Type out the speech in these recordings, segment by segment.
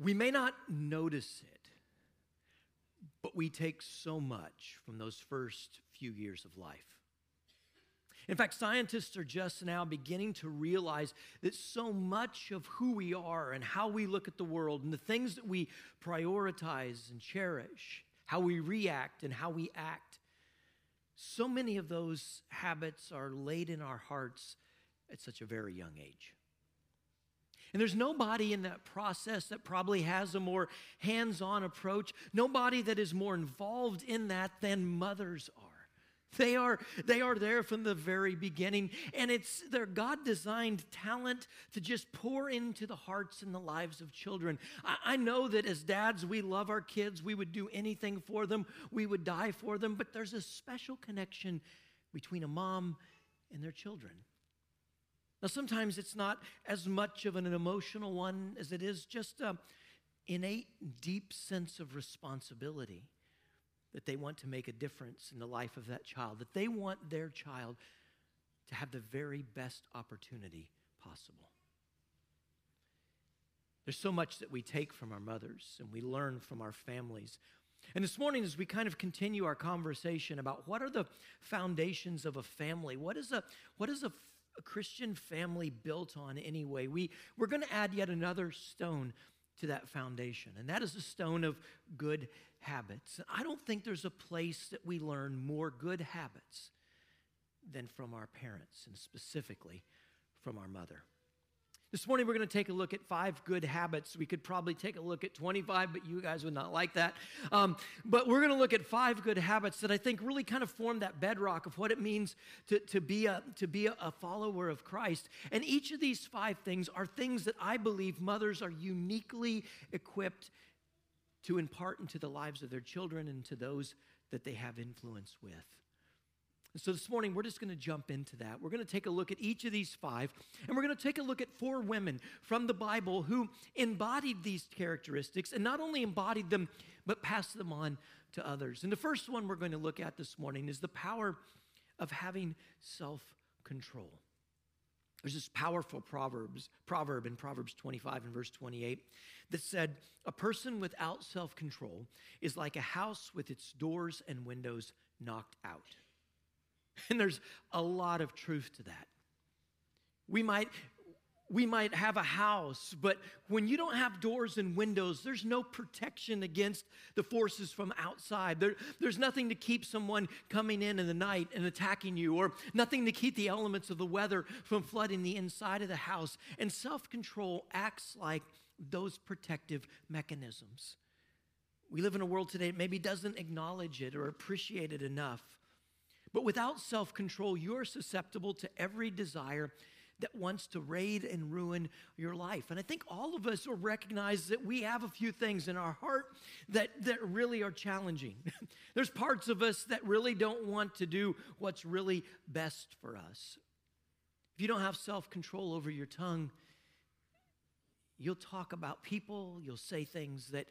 We may not notice it, but we take so much from those first few years of life. In fact, scientists are just now beginning to realize that so much of who we are and how we look at the world and the things that we prioritize and cherish, how we react and how we act, so many of those habits are laid in our hearts at such a very young age. And there's nobody in that process that probably has a more hands on approach, nobody that is more involved in that than mothers are. They are, they are there from the very beginning, and it's their God designed talent to just pour into the hearts and the lives of children. I, I, know that as dads, we love our kids, we would do anything for them, we would die for them, but there's a special connection between a mom and their children. Now, sometimes it's not as much of an emotional one as it is just an innate, deep sense of responsibility that they want to make a difference in the life of that child, that they want their child to have the very best opportunity possible. There's so much that we take from our mothers and we learn from our families. And this morning, as we kind of continue our conversation about what are the foundations of a family, what is a, what is a, a Christian family built on anyway, we, we're going to add yet another stone to that foundation, and that is the stone of good habits. I don't think there's a place that we learn more good habits than from our parents, and specifically from our mother. This morning, we're going to take a look at five good habits. We could probably take a look at 25, but you guys would not like that. Um, but we're going to look at five good habits that I think really kind of form that bedrock of what it means to, to be, a, to be a follower of Christ. And each of these five things are things that I believe mothers are uniquely equipped to impart into the lives of their children and to those that they have influence with. So this morning, we're just going to jump into that. We're going to take a look at each of these five, and we're going to take a look at four women from the Bible who embodied these characteristics and not only embodied them, but passed them on to others. And the first one we're going to look at this morning is the power of having self control. There's this powerful proverbs, proverb in Proverbs 25 and verse 28 that said, A person without self control is like a house with its doors and windows knocked out. And there's a lot of truth to that. We might, we might have a house, but when you don't have doors and windows, there's no protection against the forces from outside. There, there's nothing to keep someone coming in in the night and attacking you, or nothing to keep the elements of the weather from flooding the inside of the house. And self control acts like those protective mechanisms. We live in a world today that maybe doesn't acknowledge it or appreciate it enough. But without self control, you're susceptible to every desire that wants to raid and ruin your life. And I think all of us will recognize that we have a few things in our heart that, that really are challenging. There's parts of us that really don't want to do what's really best for us. If you don't have self control over your tongue, You'll talk about people, you'll say things that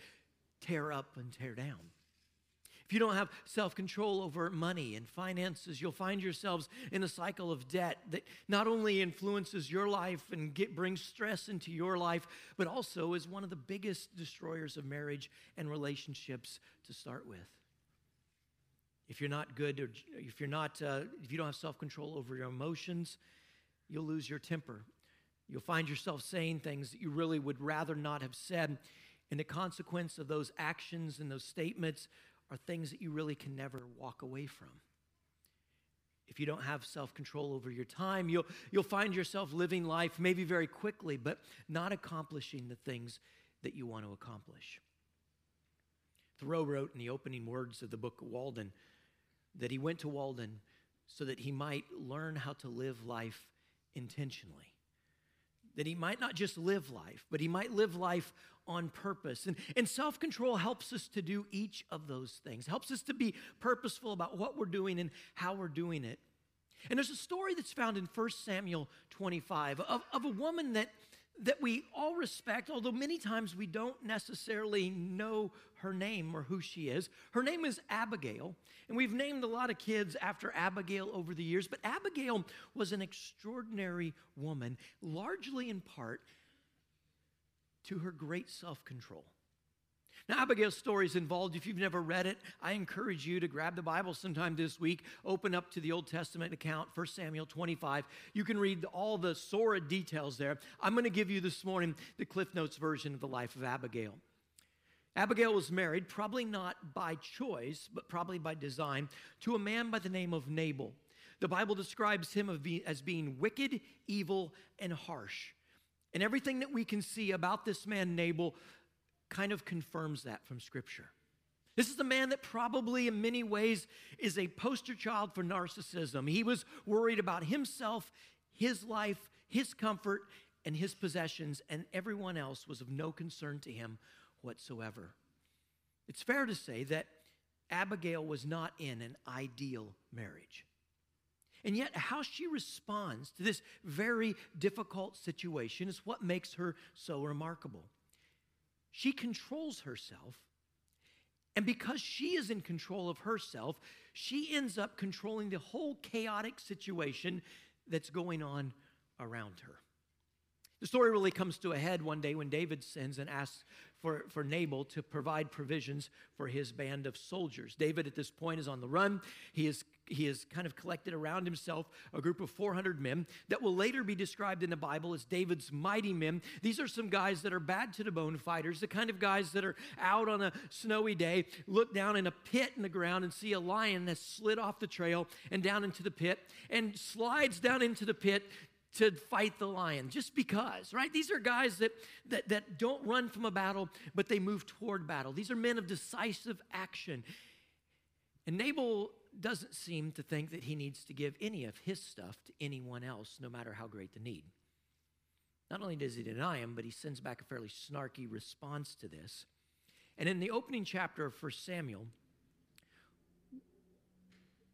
tear up and tear down. If you don't have self control over money and finances, you'll find yourselves in a cycle of debt that not only influences your life and get, brings stress into your life, but also is one of the biggest destroyers of marriage and relationships to start with. If you're not good, or if you're not, uh, if you don't have self control over your emotions, you'll lose your temper You'll find yourself saying things that you really would rather not have said. And the consequence of those actions and those statements are things that you really can never walk away from. If you don't have self control over your time, you'll, you'll find yourself living life maybe very quickly, but not accomplishing the things that you want to accomplish. Thoreau wrote in the opening words of the book Walden that he went to Walden so that he might learn how to live life intentionally that he might not just live life, but he might live life on purpose. And, and self control helps us to do each of those things, helps us to be purposeful about what we're doing and how we're doing it. And there's a story that's found in 1 Samuel 25 of, of a woman that that we all respect, although many times we don't necessarily know her name or who she is. Her name is Abigail, and we've named a lot of kids after Abigail over the years, but Abigail was an extraordinary woman, largely in part to her great self control. Now, Abigail's story is involved. If you've never read it, I encourage you to grab the Bible sometime this week, open up to the Old Testament account, 1 Samuel 25. You can read all the sordid details there. I'm going to give you this morning the Cliff Notes version of the life of Abigail. Abigail was married, probably not by choice, but probably by design, to a man by the name of Nabal. The Bible describes him as being wicked, evil, and harsh. And everything that we can see about this man, Nabal, kind of confirms that from Scripture. This is a man that probably, in many ways, is a poster child for narcissism. He was worried about himself, his life, his comfort, and his possessions, and everyone else was of no concern to him whatsoever. It's fair to say that Abigail was not in an ideal marriage. And yet, how she responds to this very difficult situation is what makes her so remarkable. She controls herself. And because she is in control of herself, she ends up controlling the whole chaotic situation that's going on around her. The story really comes to a head one day when David sends and asks for, for Nabal to provide provisions for his band of soldiers. David, at this point, is on the run. He is he has kind of collected around himself a group of 400 men that will later be described in the Bible as David's mighty men. These are some guys that are bad to the bone fighters, the kind of guys that are out on a snowy day, look down in a pit in the ground and see a lion that's slid off the trail and down into the pit and slides down into the pit to fight the lion just because right these are guys that, that that don't run from a battle but they move toward battle these are men of decisive action and nabal doesn't seem to think that he needs to give any of his stuff to anyone else, no matter how great the need. Not only does he deny him, but he sends back a fairly snarky response to this. And in the opening chapter of 1 Samuel,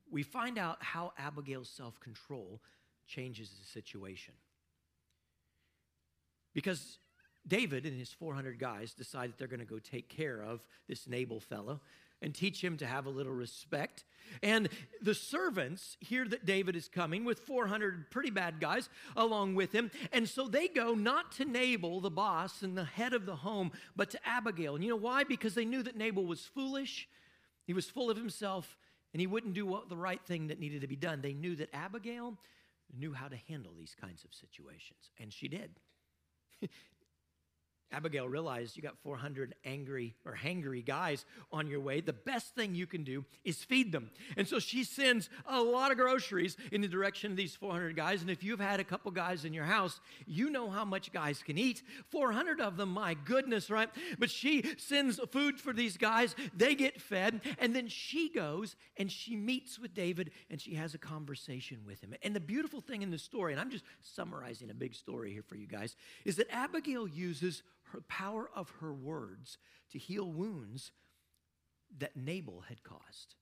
we find out how Abigail's self control changes the situation. Because David and his 400 guys decide that they're going to go take care of this Nabal fellow and teach him to have a little respect. And the servants hear that David is coming with 400 pretty bad guys along with him. And so they go not to Nabal, the boss and the head of the home, but to Abigail. And you know why? Because they knew that Nabal was foolish, he was full of himself, and he wouldn't do what the right thing that needed to be done. They knew that Abigail knew how to handle these kinds of situations, and she did. Abigail realized you got 400 angry or hangry guys on your way. The best thing you can do is feed them. And so she sends a lot of groceries in the direction of these 400 guys. And if you've had a couple guys in your house, you know how much guys can eat. 400 of them, my goodness, right? But she sends food for these guys. They get fed. And then she goes and she meets with David and she has a conversation with him. And the beautiful thing in the story, and I'm just summarizing a big story here for you guys, is that Abigail uses her power of her words to heal wounds that Nabal had caused.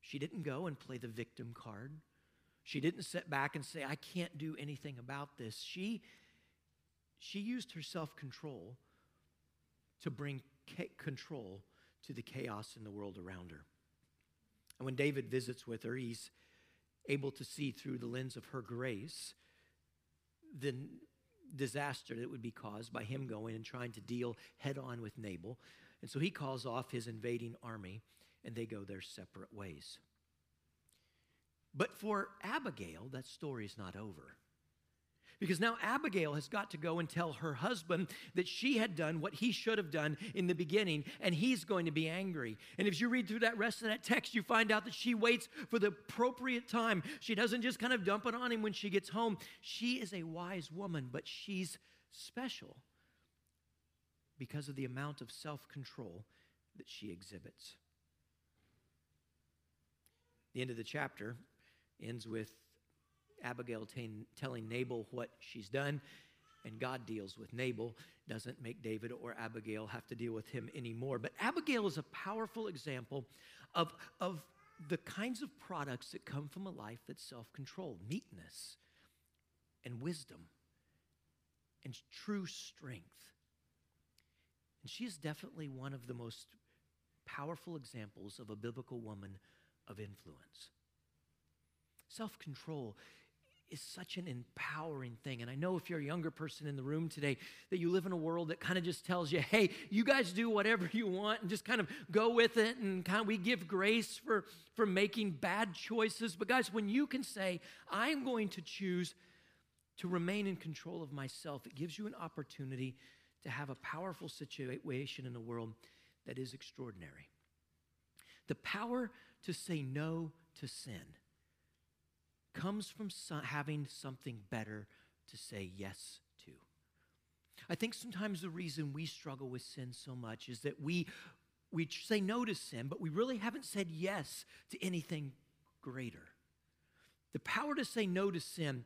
She didn't go and play the victim card. She didn't sit back and say, I can't do anything about this. She, she used her self control to bring control to the chaos in the world around her. And when David visits with her, he's able to see through the lens of her grace the disaster that would be caused by him going and trying to deal head on with Nabal. And so he calls off his invading army and they go their separate ways. But for Abigail, that story is not over. Because now Abigail has got to go and tell her husband that she had done what he should have done in the beginning, and he's going to be angry. And if you read through that rest of that text, you find out that she waits for the appropriate time. She doesn't just kind of dump it on him when she gets home. She is a wise woman, but she's special because of the amount of self control that she exhibits. The end of the chapter ends with Abigail t- telling Nabal what she's done, and God deals with Nabal. Doesn't make David or Abigail have to deal with him anymore. But Abigail is a powerful example of, of the kinds of products that come from a life that's self controlled meekness and wisdom and true strength. And she is definitely one of the most powerful examples of a biblical woman of influence. Self control is such an empowering thing. And I know if you're a younger person in the room today, that you live in a world that kind of just tells you, hey, you guys do whatever you want and just kind of go with it. And kind of we give grace for, for making bad choices. But guys, when you can say, I'm going to choose to remain in control of myself, it gives you an opportunity to have a powerful situation in the world that is extraordinary. The power to say no to sin comes from having something better to say yes to. I think sometimes the reason we struggle with sin so much is that we, we say no to sin, but we really haven't said yes to anything greater. The power to say no to sin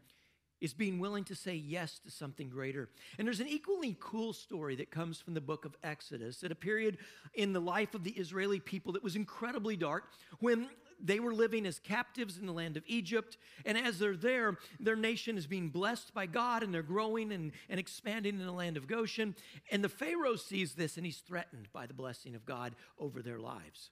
is being willing to say yes to something greater. And there's an equally cool story that comes from the book of Exodus at a period in the life of the Israeli people that was incredibly dark when they were living as captives in the land of Egypt. And as they're there, their nation is being blessed by God and they're growing and, and expanding in the land of Goshen. And the Pharaoh sees this and he's threatened by the blessing of God over their lives.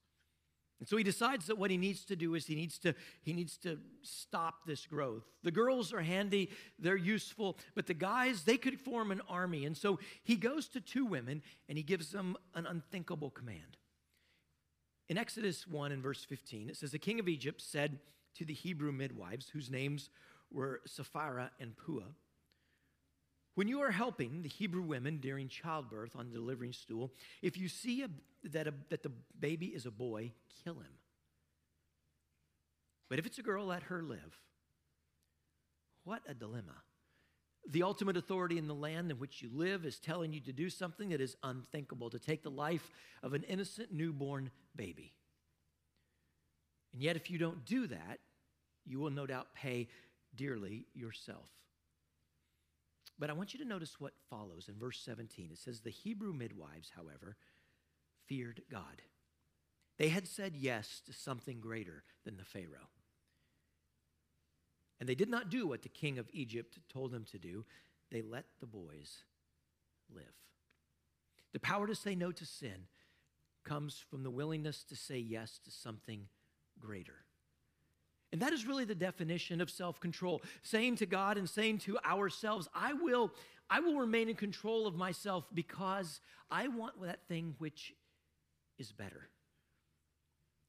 And so he decides that what he needs to do is he needs to he needs to stop this growth. The girls are handy, they're useful, but the guys, they could form an army. And so he goes to two women and he gives them an unthinkable command. In Exodus 1 and verse 15, it says, The king of Egypt said to the Hebrew midwives, whose names were Shiphrah and Puah, when you are helping the Hebrew women during childbirth on the delivering stool, if you see a, that, a, that the baby is a boy, kill him. But if it's a girl, let her live. What a dilemma. The ultimate authority in the land in which you live is telling you to do something that is unthinkable, to take the life of an innocent newborn baby. And yet, if you don't do that, you will no doubt pay dearly yourself. But I want you to notice what follows in verse 17. It says, The Hebrew midwives, however, feared God. They had said yes to something greater than the Pharaoh. And they did not do what the king of Egypt told them to do. They let the boys live. The power to say no to sin comes from the willingness to say yes to something greater. And that is really the definition of self-control. Saying to God and saying to ourselves, I will I will remain in control of myself because I want that thing which is better.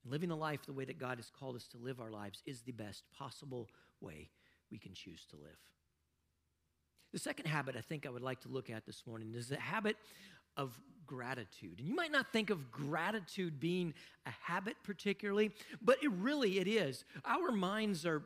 Living the life the way that God has called us to live our lives is the best possible way we can choose to live. The second habit I think I would like to look at this morning is the habit of gratitude. And you might not think of gratitude being a habit particularly, but it really it is. Our minds are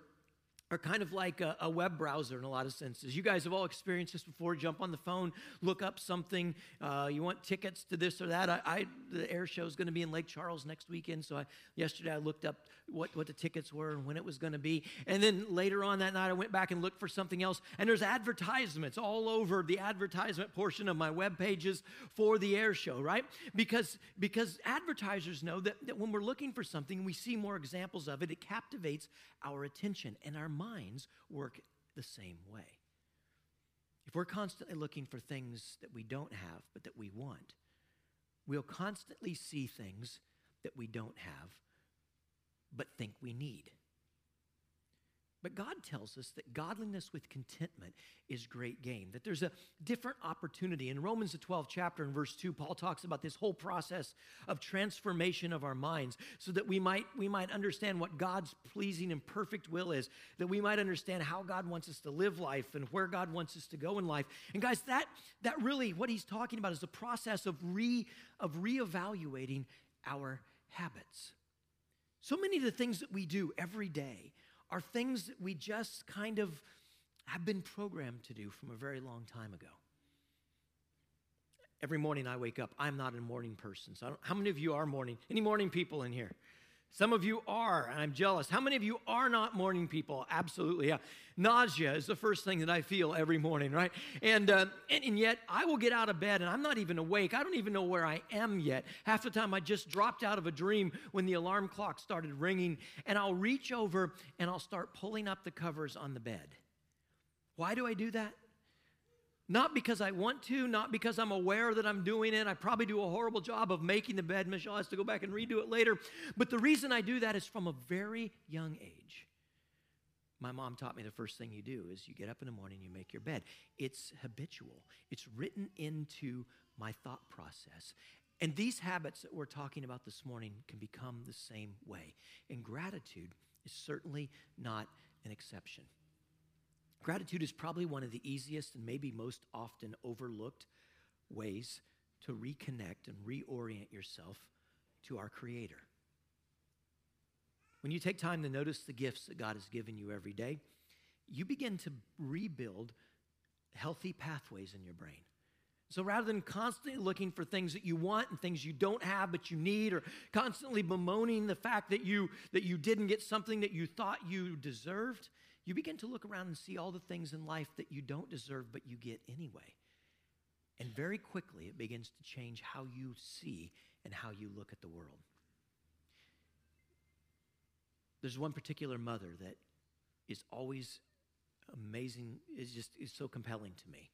are kind of like a, a, web browser in a lot of senses. You guys have all experienced this before. Jump on the phone, look up something. Uh, you want tickets to this or that. I, I the air show is going to be in Lake Charles next weekend, so I, yesterday I looked up what, what the tickets were and when it was going to be. And then later on that night, I went back and looked for something else. And there's advertisements all over the advertisement portion of my web pages for the air show, right? Because because advertisers know that, that when we're looking for something, we see more examples of it. It captivates our attention and our minds work the same way. If we're constantly looking for things that we don't have but that we want, we'll constantly see things that we don't have but think we need. But God tells us that godliness with contentment is great gain, that there's a different opportunity. In Romans, the 12th chapter, in verse 2, Paul talks about this whole process of transformation of our minds so that we might, we might understand what God's pleasing and perfect will is, that we might understand how God wants us to live life and where God wants us to go in life. And guys, that, that really, what he's talking about is the process of, re, of reevaluating our habits. So many of the things that we do every day are things that we just kind of have been programmed to do from a very long time ago. Every morning I wake up, I'm not a morning person. So how many of you are morning? Any morning people in here? Some of you are, and I'm jealous. How many of you are not morning people? Absolutely, yeah. Nausea is the first thing that I feel every morning, right? And, uh, and, and yet I will get out of bed and I'm not even awake. I don't even know where I am yet. Half the time I just dropped out of a dream when the alarm clock started ringing, and I'll reach over and I'll start pulling up the covers on the bed. Why do I do that? Not because I want to, not because I'm aware that I'm doing it. I probably do a horrible job of making the bed. Michelle has to go back and redo it later. But the reason I do that is from a very young age. My mom taught me the first thing you do is you get up in the morning, you make your bed. It's habitual, it's written into my thought process. And these habits that we're talking about this morning can become the same way. And gratitude is certainly not an exception. Gratitude is probably one of the easiest and maybe most often overlooked ways to reconnect and reorient yourself to our Creator. When you take time to notice the gifts that God has given you every day, you begin to rebuild healthy pathways in your brain. So rather than constantly looking for things that you want and things you don't have but you need, or constantly bemoaning the fact that you that you didn't get something that you thought you deserved, you begin to look around and see all the things in life that you don't deserve but you get anyway. And very quickly it begins to change how you see and how you look at the world. There's one particular mother that is always amazing, is just is so compelling to me.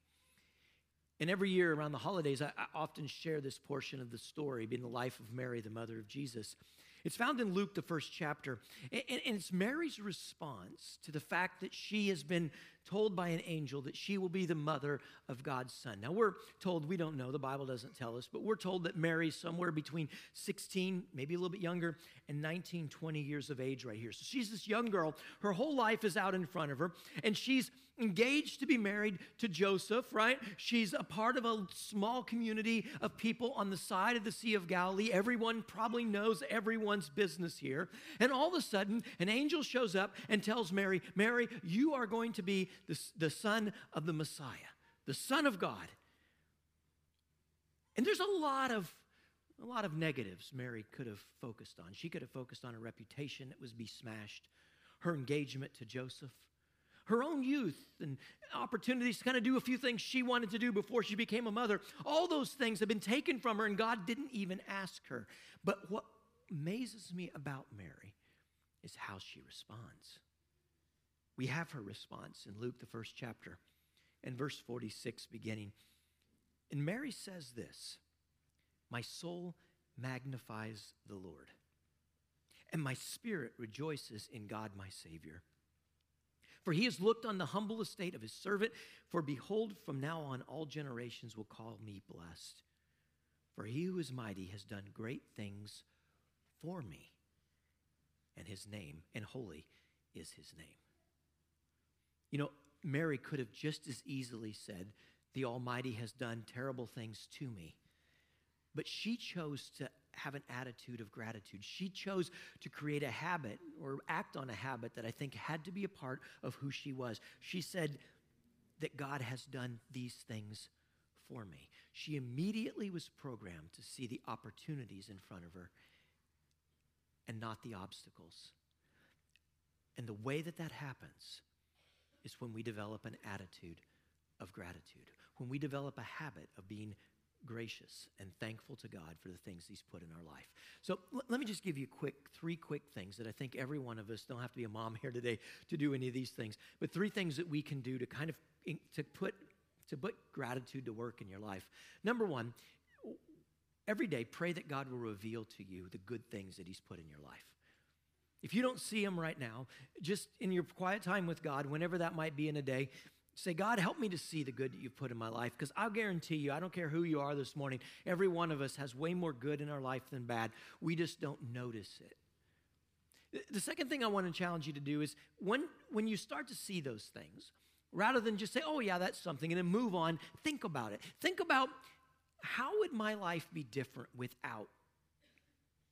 And every year around the holidays, I, I, often share this portion of the story, being the life of Mary, the mother of Jesus. It's found in Luke, the first chapter. And, it's Mary's response to the fact that she has been told by an angel that she will be the mother of God's son. Now, we're told, we don't know, the Bible doesn't tell us, but we're told that Mary's somewhere between 16, maybe a little bit younger, and 19, 20 years of age right here. So she's this young girl. Her whole life is out in front of her, and she's engaged to be married to Joseph, right? She's a part of a small community of people on the side of the Sea of Galilee. Everyone probably knows everyone's business here. And all of a sudden, an angel shows up and tells Mary, Mary, you are going to be the, the son of the Messiah, the Son of God. And there's a lot of a lot of negatives Mary could have focused on. She could have focused on her reputation that was be smashed, her engagement to Joseph, her own youth and opportunities to kind of do a few things she wanted to do before she became a mother. All those things have been taken from her, and God didn't even ask her. But what amazes me about Mary is how she responds. We have her response in Luke, the first chapter, and verse 46 beginning. And Mary says this My soul magnifies the Lord, and my spirit rejoices in God my Savior. For he has looked on the humble estate of his servant. For behold, from now on all generations will call me blessed. For he who is mighty has done great things for me, and his name, and holy is his name. You know, Mary could have just as easily said, The Almighty has done terrible things to me. But she chose to have an attitude of gratitude. She chose to create a habit or act on a habit that I think had to be a part of who she was. She said that God has done these things for me. She immediately was programmed to see the opportunities in front of her and not the obstacles. And the way that that happens is when we develop an attitude of gratitude, when we develop a habit of being gracious and thankful to God for the things He's put in our life. So l- let me just give you quick three quick things that I think every one of us don't have to be a mom here today to do any of these things, but three things that we can do to kind of to put to put gratitude to work in your life. Number one, every day pray that God will reveal to you the good things that He's put in your life. If you don't see him right now, just in your quiet time with God, whenever that might be in a day, say, God, help me to see the good that you've put in my life. Because I'll guarantee you, I don't care who you are this morning, every one of us has way more good in our life than bad. We just don't notice it. The second thing I want to challenge you to do is when, when you start to see those things, rather than just say, oh, yeah, that's something, and then move on, think about it. Think about how would my life be different without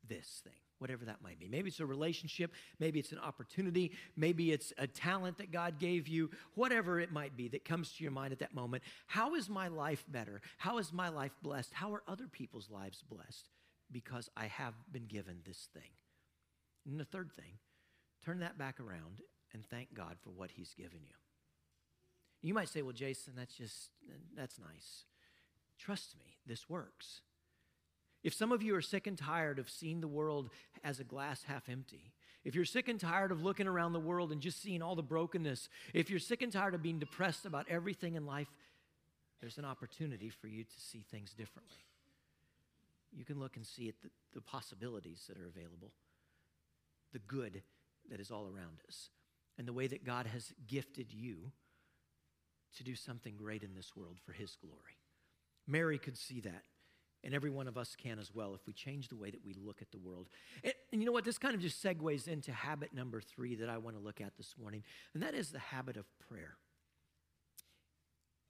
this thing? Whatever that might be. Maybe it's a relationship, maybe it's an opportunity, maybe it's a talent that God gave you, whatever it might be that comes to your mind at that moment. How is my life better? How is my life blessed? How are other people's lives blessed? Because I have been given this thing. And the third thing, turn that back around and thank God for what He's given you. You might say, well, Jason, that's just, that's nice. Trust me, this works. If some of you are sick and tired of seeing the world as a glass half empty, if you're sick and tired of looking around the world and just seeing all the brokenness, if you're sick and tired of being depressed about everything in life, there's an opportunity for you to see things differently. You can look and see at the, the possibilities that are available, the good that is all around us. and the way that God has gifted you to do something great in this world for His glory. Mary could see that. And every one of us can as well if we change the way that we look at the world. And, and, you know what? This kind of just segues into habit number three that I want to look at this morning, and that is the habit of prayer.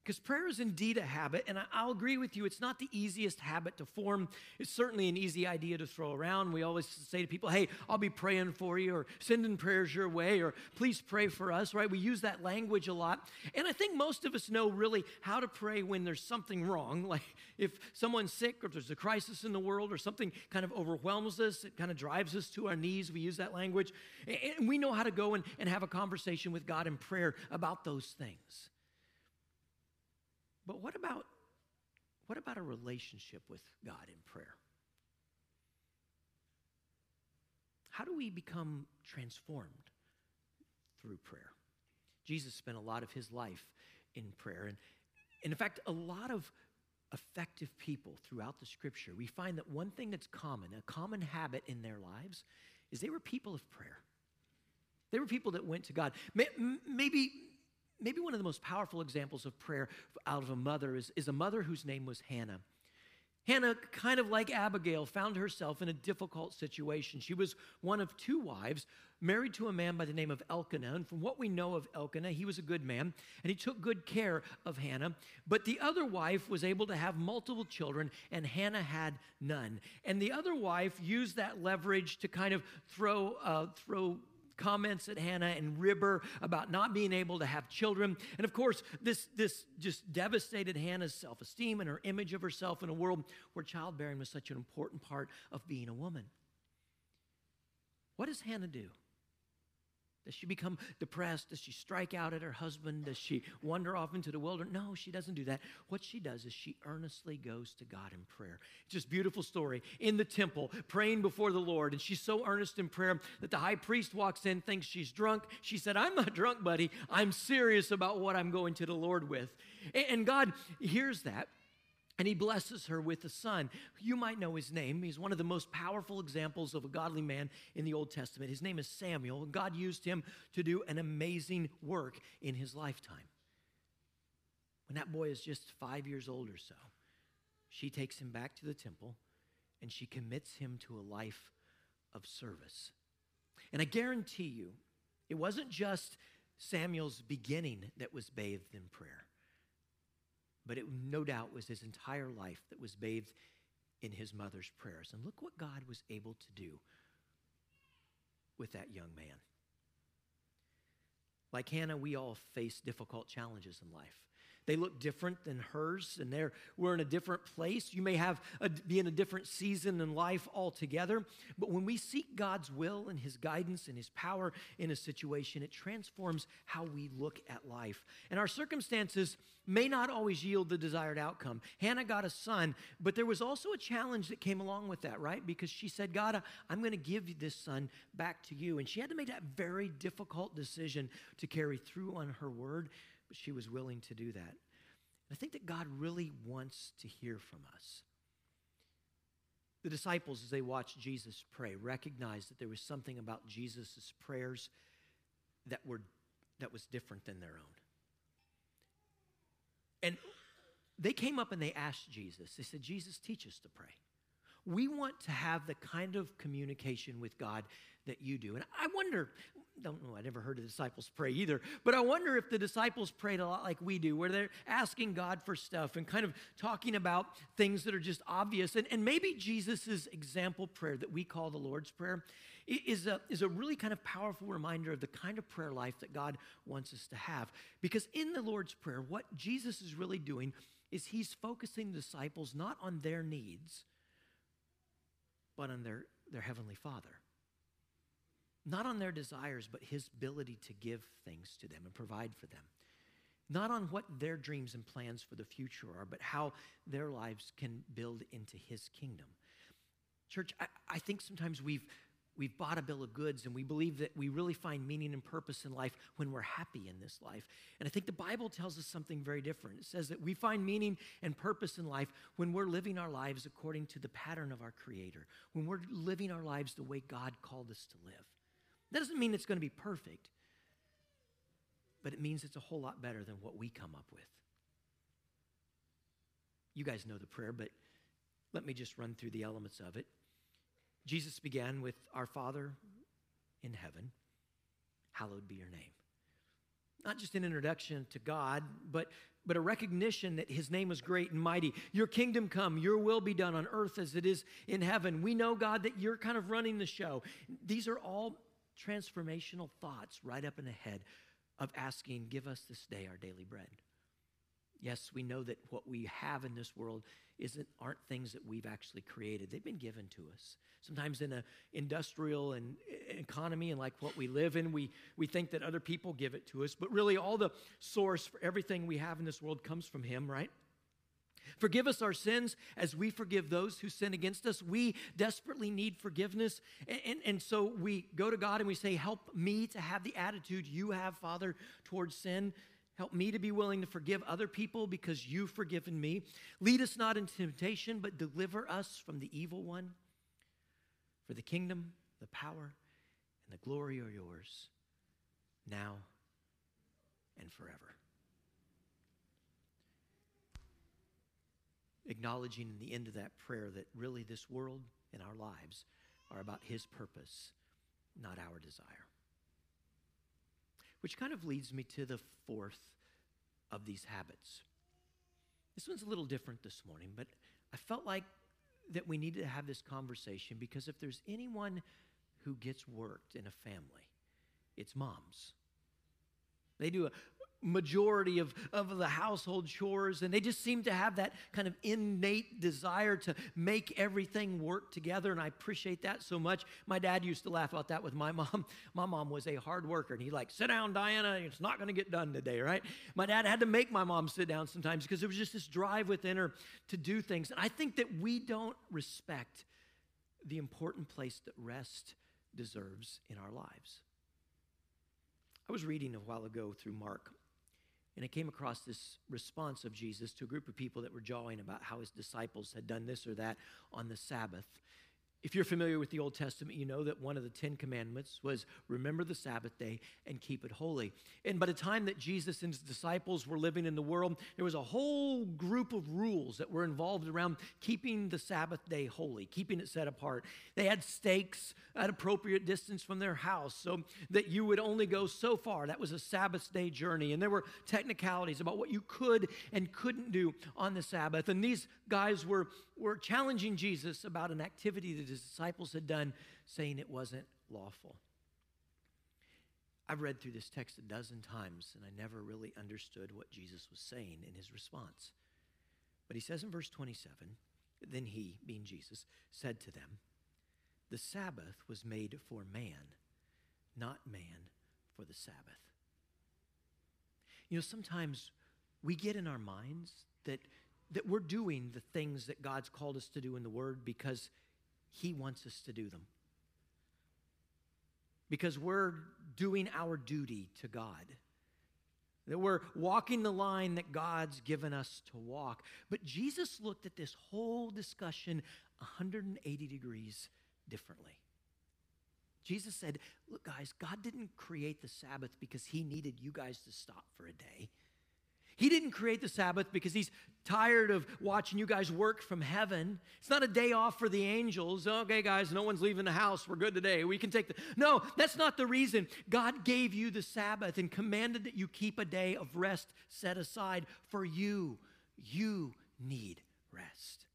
Because prayer is indeed a habit, and I'll agree with you, it's not the easiest habit to form. It's certainly an easy idea to throw around. We always say to people, hey, I'll be praying for you, or sending prayers your way, or please pray for us, right? We use that language a lot. And I think most of us know really how to pray when there's something wrong. Like if someone's sick, or if there's a crisis in the world, or something kind of overwhelms us, it kind of drives us to our knees. We use that language. And we know how to go and, and have a conversation with God in prayer about those things. But what about what about a relationship with God in prayer? How do we become transformed through prayer? Jesus spent a lot of his life in prayer. And, and in fact, a lot of effective people throughout the scripture, we find that one thing that's common, a common habit in their lives, is they were people of prayer. They were people that went to God. Maybe maybe one of the most powerful examples of prayer out of a mother is, is a mother whose name was Hannah. Hannah, kind of like Abigail, found herself in a difficult situation. She was one of two wives, married to a man by the name of Elkanah. And from what we know of Elkanah, he was a good man and he took good care of Hannah. But the other wife was able to have multiple children, and Hannah had none. And the other wife used that leverage to kind of throw, uh, throw comments at Hannah and Ribber about not being able to have children. And of course, this, this just devastated Hannah's self esteem and her image of herself in a world where childbearing was such an important part of being a woman. What does Hannah do? Does she become depressed? Does she strike out at her husband? Does she wander off into the wilderness? No, she doesn't do that. What she does is she earnestly goes to God in prayer. It's just beautiful story in the temple, praying before the Lord. And she's so earnest in prayer that the high priest walks in, thinks she's drunk. She said, I'm not drunk, buddy. I'm serious about what I'm going to the Lord with. And God hears that. And he blesses her with a son. You might know his name. He's one of the most powerful examples of a godly man in the Old Testament. His name is Samuel. God used him to do an amazing work in his lifetime. When that boy is just five years old or so, she takes him back to the temple and she commits him to a life of service. And I guarantee you, it wasn't just Samuel's beginning that was bathed in prayer but it no doubt was his entire life that was bathed in his mother's prayers. And look what God was able to do with that young man. Like Hannah, we all face difficult challenges in life. They look different than hers, and they're, we're in a different place. You may have a, be in a different season in life altogether. But when we seek God's will and His guidance and His power in a situation, it transforms how we look at life. And our circumstances may not always yield the desired outcome. Hannah got a son, but there was also a challenge that came along with that, right? Because she said, God, I'm going to give this son back to you. And she had to make that very difficult decision to carry through on her word she was willing to do that. I think that God really wants to hear from us. The disciples, as they watched Jesus pray, recognized that there was something about Jesus' prayers that, were, that was different than their own. And they came up and they asked Jesus, they said, Jesus, teach us to pray. We want to have the kind of communication with God that you do. And I wonder, don't know, I never heard the disciples pray either, but I wonder if the disciples prayed a lot like we do, where they're asking God for stuff and kind of talking about things that are just obvious. And, and maybe Jesus' example prayer that we call the Lord's Prayer is a, is a really kind of powerful reminder of the kind of prayer life that God wants us to have. Because in the Lord's Prayer, what Jesus is really doing is he's focusing the disciples not on their needs, but on their, their Heavenly Father not on their desires, but his ability to give things to them and provide for them. Not on what their dreams and plans for the future are, but how their lives can build into his kingdom. Church, I, I think sometimes we've we've bought a bill of goods and we believe that we really find meaning and purpose in life when we're happy in this life. And I think the Bible tells us something very different. It says that we find meaning and purpose in life when we're living our lives according to the pattern of our Creator, when we're living our lives the way God called us to live. That doesn't mean it's going to be perfect, but it means it's a whole lot better than what we come up with. You guys know the prayer, but let me just run through the elements of it. Jesus began with Our Father in heaven, hallowed be your name. Not just an introduction to God, but, but a recognition that his name is great and mighty. Your kingdom come, your will be done on earth as it is in heaven. We know, God, that you're kind of running the show. These are all transformational thoughts right up in the head of asking, Give us this day our daily bread. Yes, we know that what we have in this world isn't aren't things that we've actually created. They've been given to us. Sometimes in an industrial and eh, economy and like what we live in, we, we think that other people give it to us, but really all the source for everything we have in this world comes from Him, right? Forgive us our sins as we forgive those who sin against us. We desperately need forgiveness. And, and, and, so we go to God and we say, Help me to have the attitude you have, Father, towards sin. Help me to be willing to forgive other people because you've forgiven me. Lead us not into temptation, but deliver us from the evil one. For the kingdom, the power, and the glory are yours, now and forever. Acknowledging in the end of that prayer that really this world and our lives are about His purpose, not our desire. Which kind of leads me to the fourth of these habits. This one's a little different this morning, but I felt like that we needed to have this conversation because if there's anyone who gets worked in a family, it's moms. They do a, majority of, of the household chores, and they just seem to have that kind of innate desire to make everything work together, and I appreciate that so much. My dad used to laugh about that with my mom. My mom was a hard worker, and he'd like, sit down, Diana, it's not gonna get done today, right? My dad had to make my mom sit down sometimes because there was just this drive within her to do things. And I think that we don't respect the important place that rest deserves in our lives. I was reading a while ago through Mark and I came across this response of Jesus to a group of people that were jawing about how his disciples had done this or that on the Sabbath. If you're familiar with the Old Testament, you know that one of the Ten Commandments was remember the Sabbath day and keep it holy. And by the time that Jesus and his disciples were living in the world, there was a whole group of rules that were involved around keeping the Sabbath day holy, keeping it set apart. They had stakes at appropriate distance from their house so that you would only go so far. That was a Sabbath day journey. And there were technicalities about what you could and couldn't do on the Sabbath. And these guys were, were challenging Jesus about an activity that his disciples had done, saying it wasn't lawful. I've read through this text a dozen times, and I never really understood what Jesus was saying in his response. But he says in verse 27 Then he, being Jesus, said to them, The Sabbath was made for man, not man for the Sabbath. You know, sometimes we get in our minds that that we're doing the things that God's called us to do in the Word because He wants us to do them. Because we're doing our duty to God. That we're walking the line that God's given us to walk. But Jesus looked at this whole discussion 180 degrees differently. Jesus said, Look, guys, God didn't create the Sabbath because he needed you guys to stop for a day. He didn't create the Sabbath because he's tired of watching you guys work from heaven. It's not a day off for the angels. Okay, guys, no one's leaving the house. We're good today. We can take the. No, that's not the reason. God gave you the Sabbath and commanded that you keep a day of rest set aside for you. You need rest.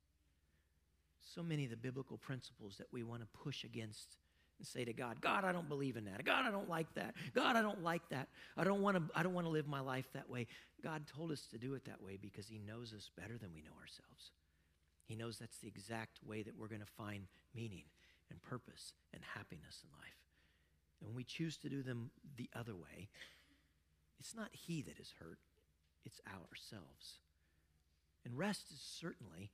So many of the biblical principles that we want to push against and say to God, God, I don't believe in that. God, I don't like that. God, I don't like that. I don't want to I don't want to live my life that way. God told us to do it that way because he knows us better than we know ourselves. He knows that's the exact way that we're going to find meaning and purpose and happiness in life. And when we choose to do them the other way, it's not he that is hurt, it's ourselves. And rest is certainly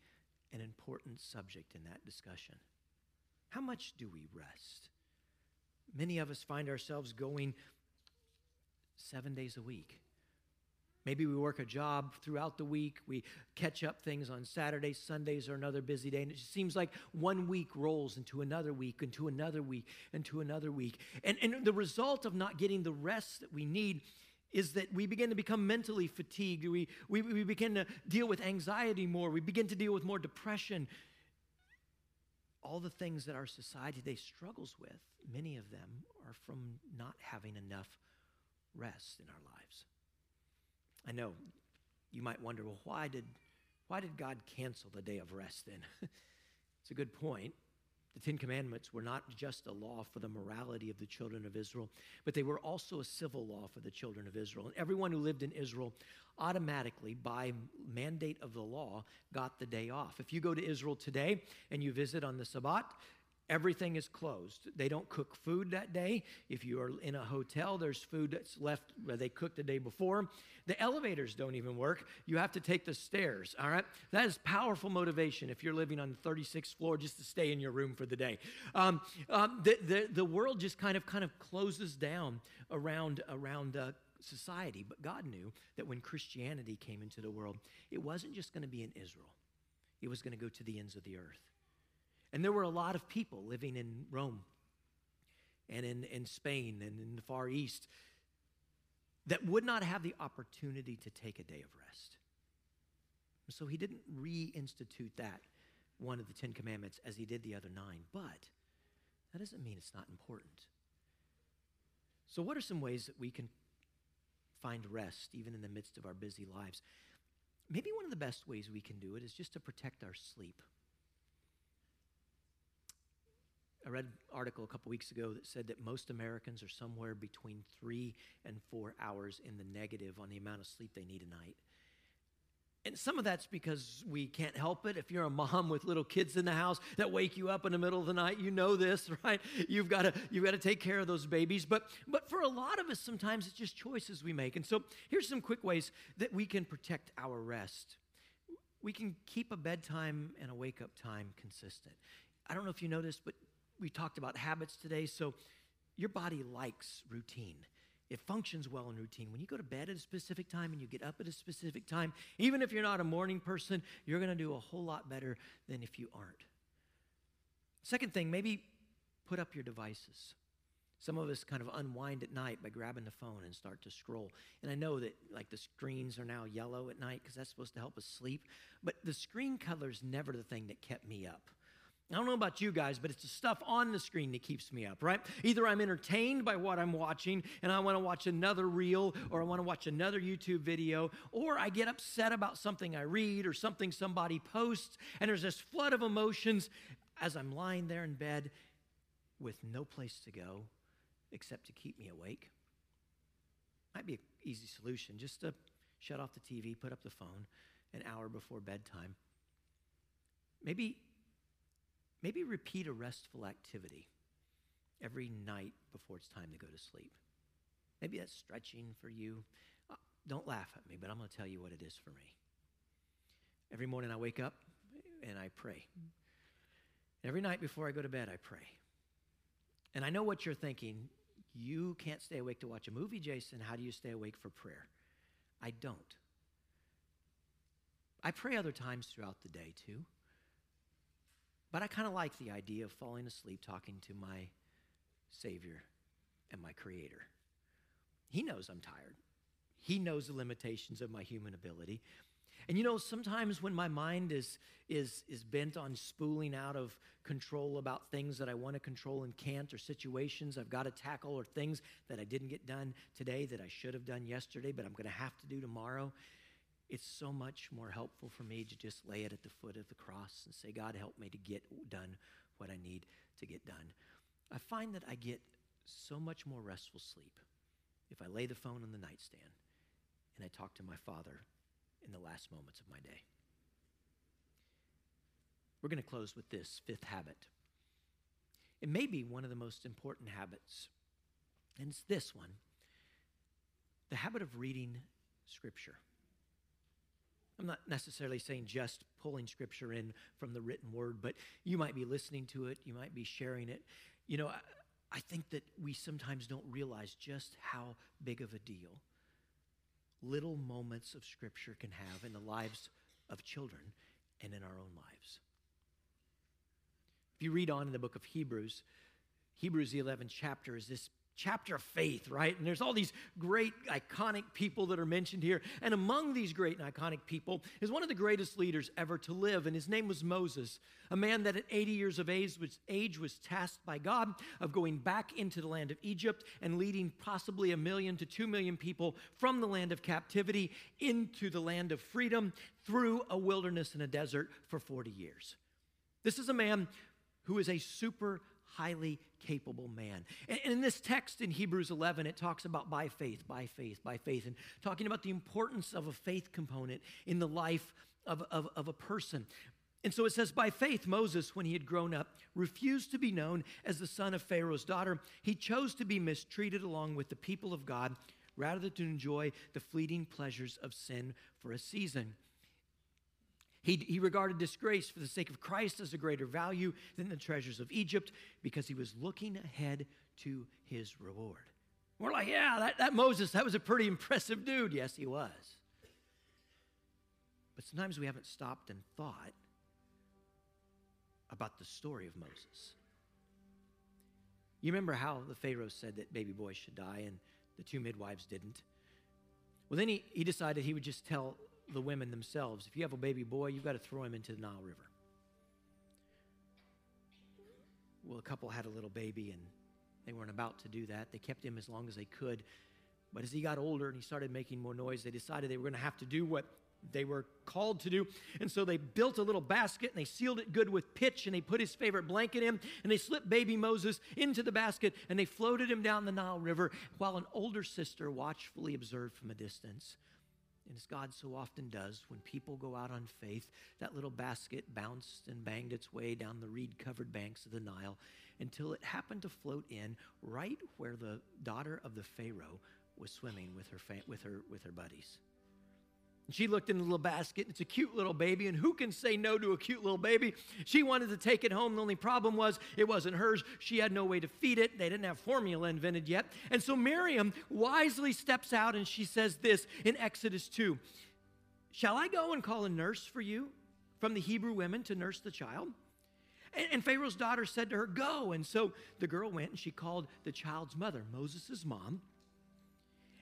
an important subject in that discussion. How much do we rest? Many of us find ourselves going seven days a week. Maybe we work a job throughout the week. We catch up things on Saturdays, Sundays are another busy day. And it just seems like one week rolls into another week, into another week, into another week. And, and the result of not getting the rest that we need is that we begin to become mentally fatigued. We, we, we begin to deal with anxiety more. We begin to deal with more depression. All the things that our society today struggles with, many of them are from not having enough rest in our lives. I know you might wonder, well, why did, why did God cancel the day of rest then? it's a good point. The Ten Commandments were not just a law for the morality of the children of Israel, but they were also a civil law for the children of Israel. And everyone who lived in Israel automatically, by mandate of the law, got the day off. If you go to Israel today and you visit on the Sabbath, Everything is closed. They don't cook food that day. If you are in a hotel, there's food that's left they cooked the day before. The elevators don't even work. You have to take the stairs, all right? That is powerful motivation if you're living on the 36th floor just to stay in your room for the day. Um, um, the, the, the world just kind of kind of closes down around, around uh, society. But God knew that when Christianity came into the world, it wasn't just going to be in Israel, it was going to go to the ends of the earth. And there were a lot of people living in Rome and in, in Spain and in the Far East that would not have the opportunity to take a day of rest. So he didn't reinstitute that, one of the Ten Commandments, as he did the other nine. But that doesn't mean it's not important. So, what are some ways that we can find rest even in the midst of our busy lives? Maybe one of the best ways we can do it is just to protect our sleep. I read an article a couple weeks ago that said that most Americans are somewhere between three and four hours in the negative on the amount of sleep they need a night. And some of that's because we can't help it. If you're a mom with little kids in the house that wake you up in the middle of the night, you know this, right? You've got to you've got to take care of those babies. But but for a lot of us, sometimes it's just choices we make. And so here's some quick ways that we can protect our rest. We can keep a bedtime and a wake up time consistent. I don't know if you noticed, but we talked about habits today. So your body likes routine. It functions well in routine. When you go to bed at a specific time and you get up at a specific time, even if you're not a morning person, you're going to do a whole lot better than if you aren't. Second thing, maybe put up your devices. Some of us kind of unwind at night by grabbing the phone and start to scroll. And I know that like the screens are now yellow at night because that's supposed to help us sleep, but the screen color is never the thing that kept me up. I don't know about you guys, but it's the stuff on the screen that keeps me up, right? Either I'm entertained by what I'm watching and I want to watch another reel or I want to watch another YouTube video, or I get upset about something I read or something somebody posts, and there's this flood of emotions as I'm lying there in bed with no place to go except to keep me awake. Might be an easy solution just to shut off the TV, put up the phone an hour before bedtime. Maybe Maybe repeat a restful activity every night before it's time to go to sleep. Maybe that's stretching for you. Uh, don't laugh at me, but I'm going to tell you what it is for me. Every morning I wake up and I pray. Every night before I go to bed, I pray. And I know what you're thinking. You can't stay awake to watch a movie, Jason. How do you stay awake for prayer? I don't. I pray other times throughout the day, too. But I kind of like the idea of falling asleep talking to my Savior and my Creator. He knows I'm tired, He knows the limitations of my human ability. And you know, sometimes when my mind is, is, is bent on spooling out of control about things that I want to control and can't, or situations I've got to tackle, or things that I didn't get done today that I should have done yesterday, but I'm going to have to do tomorrow, it's so much more helpful for me to just lay it at the foot of the cross and say, God, help me to get done what I need to get done. I find that I get so much more restful sleep if I lay the phone on the nightstand and I talk to my Father in the last moments of my day. We're going to close with this fifth habit. It may be one of the most important habits, and it's this one the habit of reading Scripture. I'm not necessarily saying just pulling scripture in from the written word, but you might be listening to it, you might be sharing it. You know, I, I think that we sometimes don't realize just how big of a deal little moments of scripture can have in the lives of children and in our own lives. If you read on in the book of Hebrews, Hebrews, the 11th chapter, is this chapter of faith, right? And there's all these great, iconic people that are mentioned here. And among these great and iconic people is one of the greatest leaders ever to live, and his name was Moses, a man that at 80 years of age was, age was tasked by God of going back into the land of Egypt and leading possibly a million to two million people from the land of captivity into the land of freedom through a wilderness and a desert for 40 years. This is a man who is a super highly capable man. And in this text in Hebrews 11, it talks about by faith, by faith, by faith, and talking about the importance of a faith component in the life of, of, of a person. And so it says, by faith, Moses, when he had grown up, refused to be known as the son of Pharaoh's daughter. He chose to be mistreated along with the people of God rather than to enjoy the fleeting pleasures of sin for a season. He, he regarded disgrace for the sake of Christ as a greater value than the treasures of Egypt because he was looking ahead to his reward. We're like, yeah, that, that Moses, that was a pretty impressive dude. Yes, he was. But sometimes we haven't stopped and thought about the story of Moses. You remember how the Pharaoh said that baby boys should die and the two midwives didn't? Well, then he, he decided he would just tell the women themselves. If you have a baby boy, you've got to throw him into the Nile River. Well, a couple had a little baby and they weren't about to do that. They kept him as long as they could. But as he got older and he started making more noise, they decided they were going to have to do what they were called to do. And so they built a little basket and they sealed it good with pitch and they put his favorite blanket in and they slipped baby Moses into the basket and they floated him down the Nile River while an older sister watchfully observed from a distance. And as God so often does, when people go out on faith, that little basket bounced and banged its way down the reed covered banks of the Nile until it happened to float in right where the daughter of the Pharaoh was swimming with her, with her, with her buddies. She looked in the little basket. It's a cute little baby, and who can say no to a cute little baby? She wanted to take it home. The only problem was it wasn't hers. She had no way to feed it. They didn't have formula invented yet. And so Miriam wisely steps out and she says this in Exodus 2 Shall I go and call a nurse for you from the Hebrew women to nurse the child? And Pharaoh's daughter said to her, Go. And so the girl went and she called the child's mother, Moses' mom.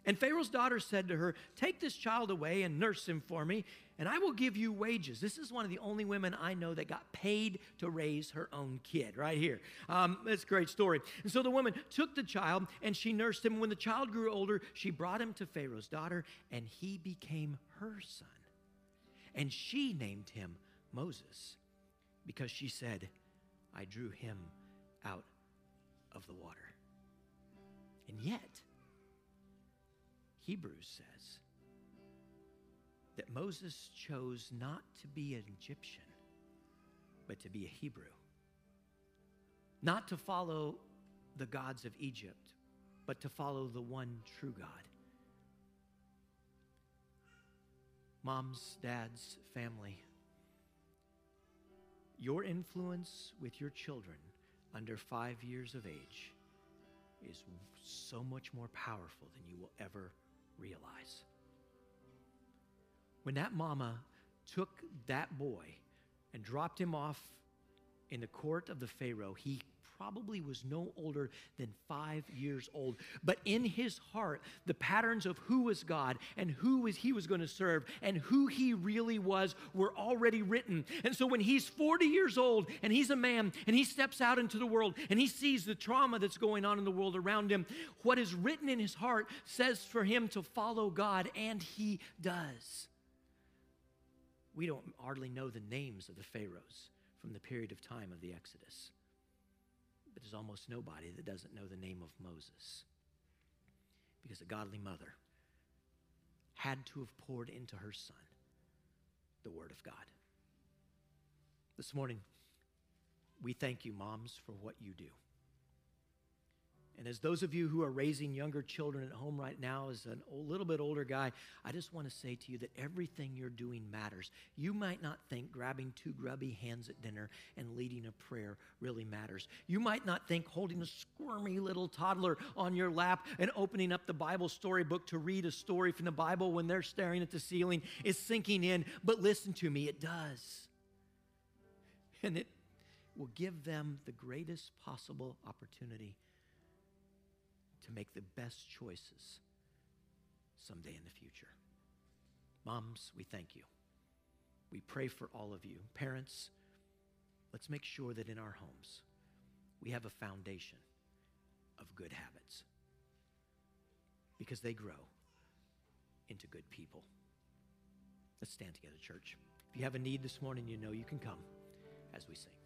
And Pharaoh's daughter said to her, Take this child away and nurse him for me, and I will give you wages. This is one of the only women I know that got paid to raise her own kid, right here. Um, that's a great story. And so the woman took the child and she nursed him. When the child grew older, she brought him to Pharaoh's daughter, and he became her son. And she named him Moses because she said, I drew him out of the water. And yet, Hebrews says that Moses chose not to be an Egyptian, but to be a Hebrew. Not to follow the gods of Egypt, but to follow the one true God. Moms, dads, family, your influence with your children under five years of age is so much more powerful than you will ever realize. When that mama took that boy and dropped him off in the court of the Pharaoh, he probably was no older than five years old. But in his heart, the patterns of who was God and who was he was going to serve and who he really was were already written. And so when he's 40 years old and he's a man and he steps out into the world and he sees the trauma that's going on in the world around him, what is written in his heart says for him to follow God, and he does. We don't hardly know the names of the pharaohs from the period of time of the Exodus. There's almost nobody that doesn't know the name of Moses. Because a godly mother had to have poured into her son the Word of God. This morning, we thank you, moms, for what you do. And as those of you who are raising younger children at home right now, as a little bit older guy, I just want to say to you that everything you're doing matters. You might not think grabbing two grubby hands at dinner and leading a prayer really matters. You might not think holding a squirmy little toddler on your lap and opening up the Bible storybook to read a story from the Bible when they're staring at the ceiling is sinking in. But listen to me, it does. And it will give them the greatest possible opportunity to make the best choices someday in the future. Moms, we thank you. We pray for all of you. Parents, let's make sure that in our homes we have a foundation of good habits because they grow into good people. Let's stand together, church. If you have a need this morning, you know you can come as we sing.